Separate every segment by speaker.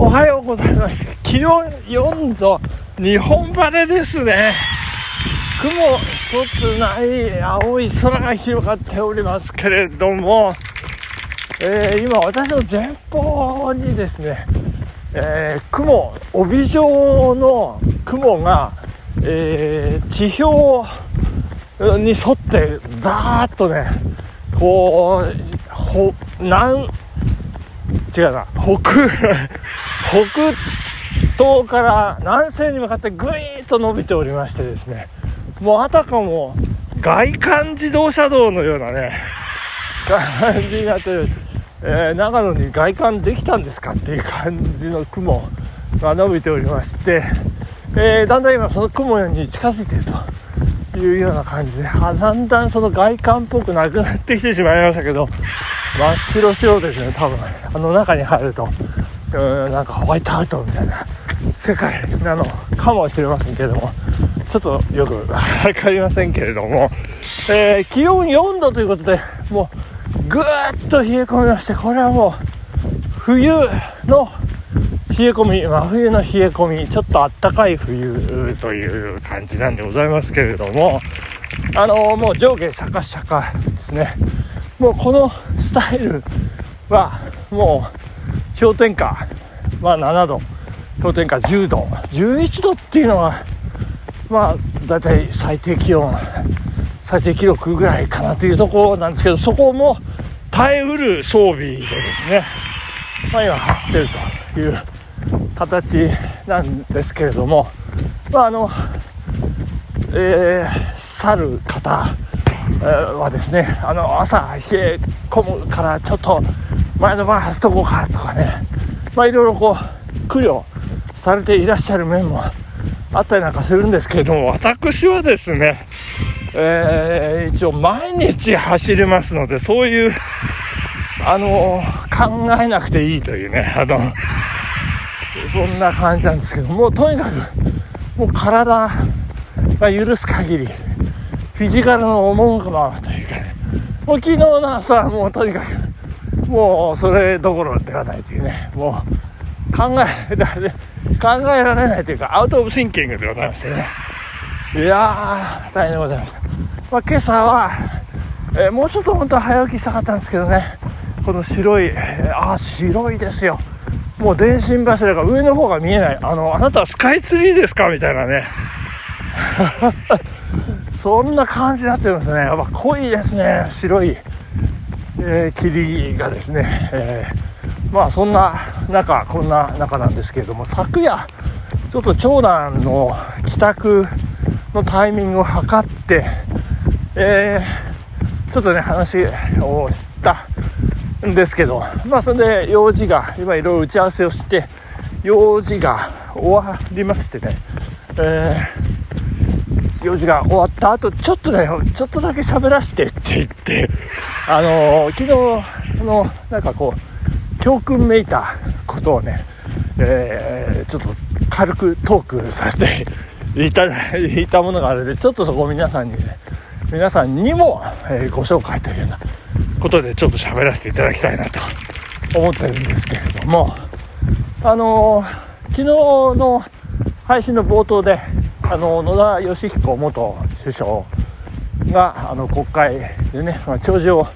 Speaker 1: おはようございます。気温4度、日本晴れですね。雲一つない青い空が広がっておりますけれども、えー今私の前方にですね、えー雲、帯状の雲が、えー地表に沿ってザーッとね、こう、ほ、なん、違うな、北、北東から南西に向かってぐいっと伸びておりましてですね、もうあたかも外環自動車道のようなね、感じになってる、えー長野に外環できたんですかっていう感じの雲が伸びておりまして、えーだんだん今その雲に近づいていると。いうような感じで、あだんだんその外観っぽくなくなってきてしまいましたけど、真っ白白ですね、多分。あの中に入ると、うんなんかホワイトアウトみたいな世界なのかもしれませんけれども、ちょっとよくわかりませんけれども、えー気温4度ということで、もうぐーっと冷え込みまして、これはもう冬の冷え込み、真冬の冷え込み、ちょっとあったかい冬という感じなんでございますけれども、あのもう上下シャカシャカですね。もうこのスタイルはもう氷点下、まあ7度、氷点下10度、11度っていうのは、まあ大体最低気温、最低記録ぐらいかなというところなんですけど、そこも耐えうる装備でですね、まあ今走ってるという形なんですけれども、まああの、えー去る方はですねあの朝冷え込むからちょっと前の晩走っとこうかとかねまあいろいろこう苦慮されていらっしゃる面もあったりなんかするんですけれども私はですね、えー一応毎日走れますのでそういうあの考えなくていいというねあのそんな感じなんですけどもうとにかくもう体が許す限りフィジカルの赴くままというかねもう昨日の朝はもうとにかくもうそれどころではないというね。もう考えられ考えられないというかアウト・オブ・シンキングでございましてね。いやー大変でございました、まあ、今朝は、えーもうちょっと本当は早起きしたかったんですけどね。この白い、えーあ白いですよ。もう電信柱が上の方が見えないあのあなたはスカイツリーですか？みたいなね そんな感じになってますね。やっぱ濃いですね。白い、えー霧がですね。えーまあそんな中、こんな中なんですけれども、昨夜、ちょっと長男の帰宅のタイミングを測って、えーちょっとね、話をしたんですけど、まあそれで用事が、今いろいろ打ち合わせをして、用事が終わりましてね、えー用事が終わった後、ちょっとね、ちょっとだけ喋らせてって言って、あのー昨日、あの、なんかこう、教訓めいたことをね、えーちょっと軽くトークされていたいたものがあるので、ちょっとそこを皆さんにね、皆さんにも、えーご紹介というようなことでちょっと喋らせていただきたいなと思ってるんですけれども、あのー昨日の配信の冒頭で、あの野田佳彦元首相があの国会でね、まあ、弔辞を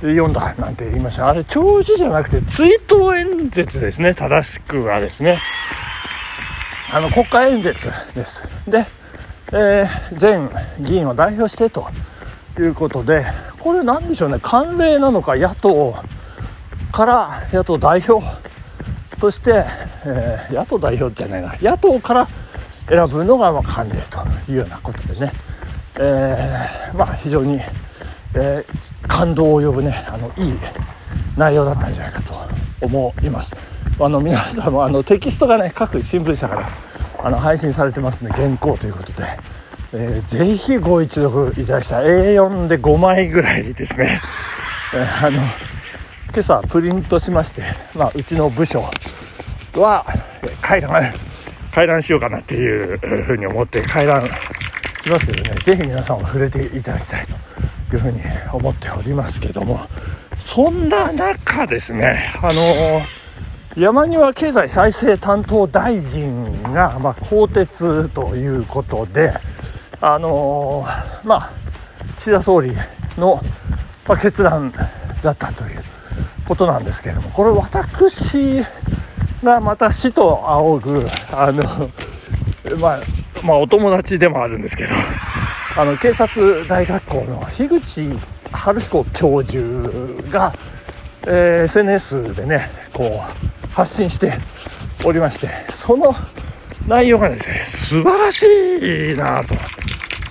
Speaker 1: 読んだなんて言いました。あれ弔辞じゃなくて追悼演説ですね。正しくはですね。あの国会演説です。で、えー全議員を代表してということでこれ何でしょうね。慣例なのか野党から野党代表として、えー野党代表じゃないな。野党から選ぶのがまあ慣例というようなことでね、えーまあ非常に、えー感動を呼ぶねあのいい内容だったんじゃないかと思います。あの皆さんもあのテキストがね各新聞社からあの配信されてますね。原稿ということで、えーぜひご一読いただきたい。A4 で5枚ぐらいですね、え ーあの今朝プリントしまして、まあ、うちの部署はえー回覧回覧しようかなっていうふうに思って回覧しますけどね。ぜひ皆さんも触れていただきたいというふうに思っておりますけども。そんな中ですねあの山際経済再生担当大臣が、まあ、更迭ということで、あのー、まあ、岸田総理の、まあ、決断だったということなんですけれども、これ私がまた死と仰ぐ、あの、まあ、まあ、お友達でもあるんですけど、あの、警察大学校の樋口春彦教授が、えー、SNS でね、こう、発信しておりまして、その内容がですね、素晴らしいなと、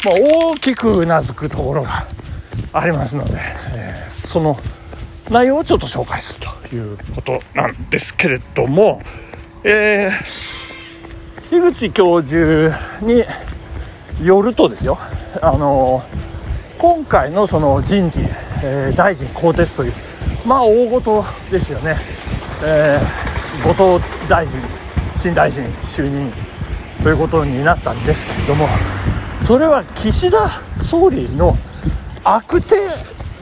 Speaker 1: まあ、大きくうなずくところがありますので、えー、その内容をちょっと紹介するということなんですけれども、えー、樋口教授によるとですよ、あの今回のその人事、えー、大臣更迭という、まあ大事ですよね。えー後藤大臣、新大臣就任ということになったんですけれども、それは岸田総理の悪手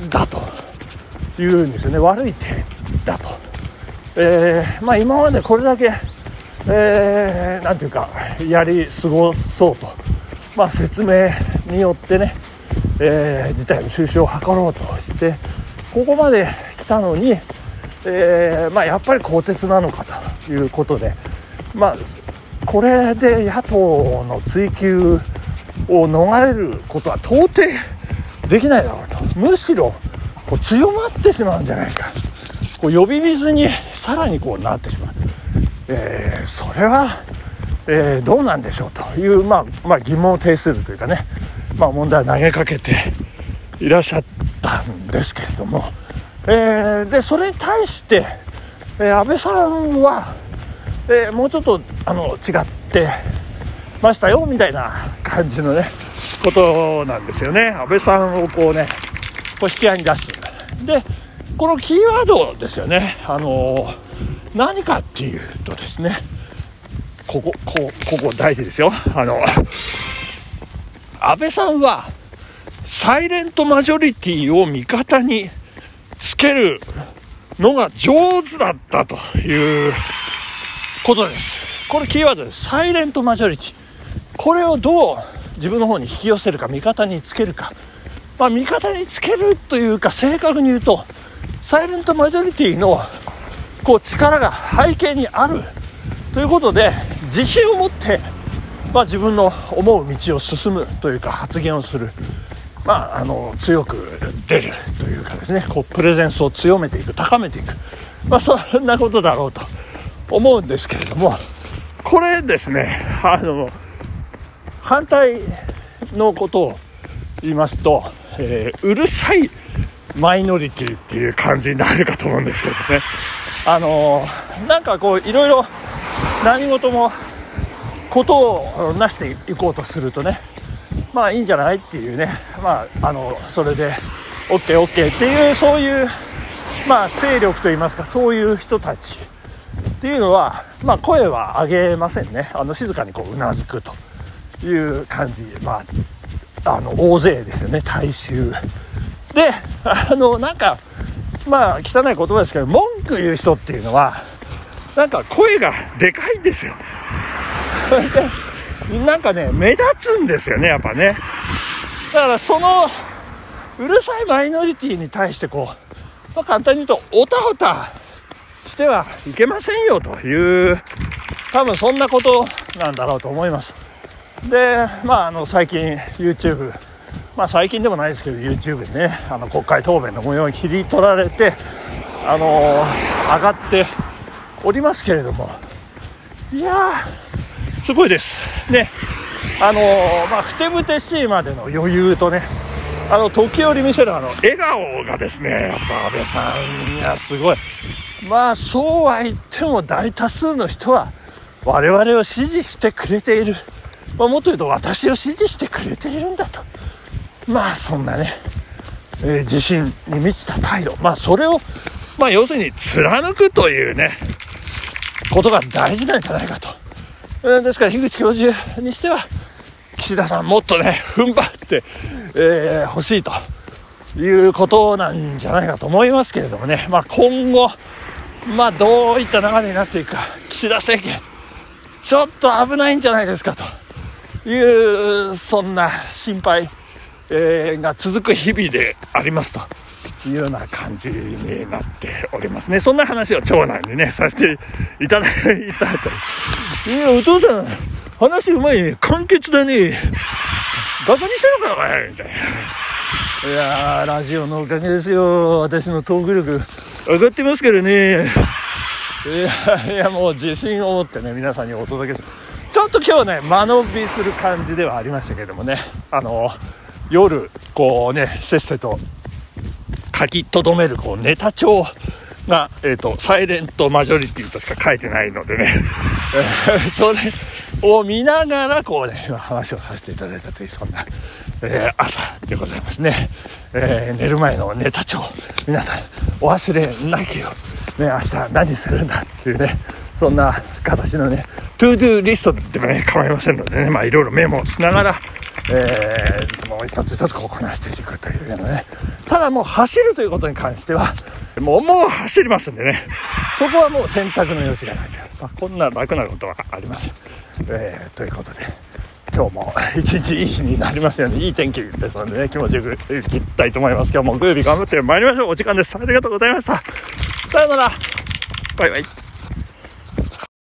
Speaker 1: だというんですよね、悪い手だと。えー、まあ、今までこれだけ、えー、なんていうか、やり過ごそうと、まあ、説明によってね、えー、事態の収拾を図ろうとして、ここまで来たのに、えー、まあ、やっぱり更迭なのかということで、まあ、これで野党の追及を逃れることは到底できないだろうと。むしろこう強まってしまうんじゃないか。こう呼び水にさらにこうなってしまう、えー、それは、えー、どうなんでしょうという、まあ、まあ、疑問を呈するというかね、まあ、問題を投げかけていらっしゃったんですけれども。えー、でそれに対して、え、安倍さんは、え、もうちょっとあの違ってましたよみたいな感じのねことなんですよね安倍さんをこうねこう引き合いに出すでこのキーワードですよねあの何かっていうとですねこここここ大事ですよあの安倍さんはサイレントマジョリティを味方につけるのが上手だったということです。これキーワードです。サイレントマジョリティ。これをどう自分の方に引き寄せるか、味方につけるか。まあ、味方につけるというか、正確に言うと、サイレントマジョリティのこう力が背景にあるということで、自信を持って、まあ、自分の思う道を進むというか発言をする。まあ、あの強く出るというかですねこうプレゼンスを強めていく高めていく、まあ、そんなことだろうと思うんですけれどもこれですねあの反対のことを言いますと、えー、うるさいマイノリティっていう感じになるかと思うんですけどね。あのなんかこういろいろ何事もことを成していこうとするとねまあいいんじゃないっていうね、まあ、あのそれで OKOK、OK OK、っていうそういう、まあ、勢力といいますかそういう人たちっていうのは、まあ、声は上げませんね。あの静かにこううなずくと。いう感じ、まあ、あの大勢ですよね大衆であのなんかまあ汚い言葉ですけど文句言う人っていうのはなんか声がでかいんですよ。なんかね、目立つんですよね、やっぱね。だからその、うるさいマイノリティに対してこう、まあ、簡単に言うと、おたおたしてはいけませんよという、多分そんなことなんだろうと思います。で、まあ、あの、最近 YouTube、まあ最近でもないですけど YouTube にね、あの国会答弁の模様に切り取られて、あの上がっておりますけれども、いやー、すごいです。ね、あの、まあ、ふてぶてしいまでの余裕とね、あの、時折見せるあの、笑顔がですね、やっぱ安倍さんがすごい。まあ、そうは言っても大多数の人は、我々を支持してくれている。まあ、もっと言うと私を支持してくれているんだと。まあ、そんなね、えー、自信に満ちた態度。まあ、それを、まあ、要するに貫くというね、ことが大事なんじゃないかと。ですから樋口教授にしては岸田さんもっとね踏ん張ってほ、えー、しいということなんじゃないかと思いますけれどもね、まあ、今後まあどういった流れになっていくか岸田政権ちょっと危ないんじゃないですかというそんな心配、えー、が続く日々でありますというような感じになっておりますね。そんな話を長男にねさせていただいたいたいやお父さん話うまい。簡潔だね。バカにしたのかお前みたいないやーラジオのおかげですよ。私のトーク力上がってますからね。いやいやもう自信を持ってね皆さんにお届けする。ちょっと今日ね間延びする感じではありましたけどもね。あの夜こうねせっせと書き留めるこうネタ帳が、えーと、サイレントマジョリティとしか書いてないのでね、それを見ながらこうね話をさせていただいたというそんな、えー、朝でございますね、えー、寝る前のネタ帳皆さんお忘れなきようね、明日何するんだっていうね、そんな形のね、 to do リストでもね、構いませんのでね、まあいろいろメモしながら、えー、その一つ一つこうこなしていくというようなね、ただもう走るということに関しては、もう、もう走りますんでね、そこはもう選択の余地がないと。まあ、こんな楽なことはありません。えー、ということで、今日も一日いい日になりますように、いい天気ですのでね、気持ちよく行きたいと思います。今日も木曜日頑張ってまいりましょう。お時間です。ありがとうございました。さよなら。バイバイ。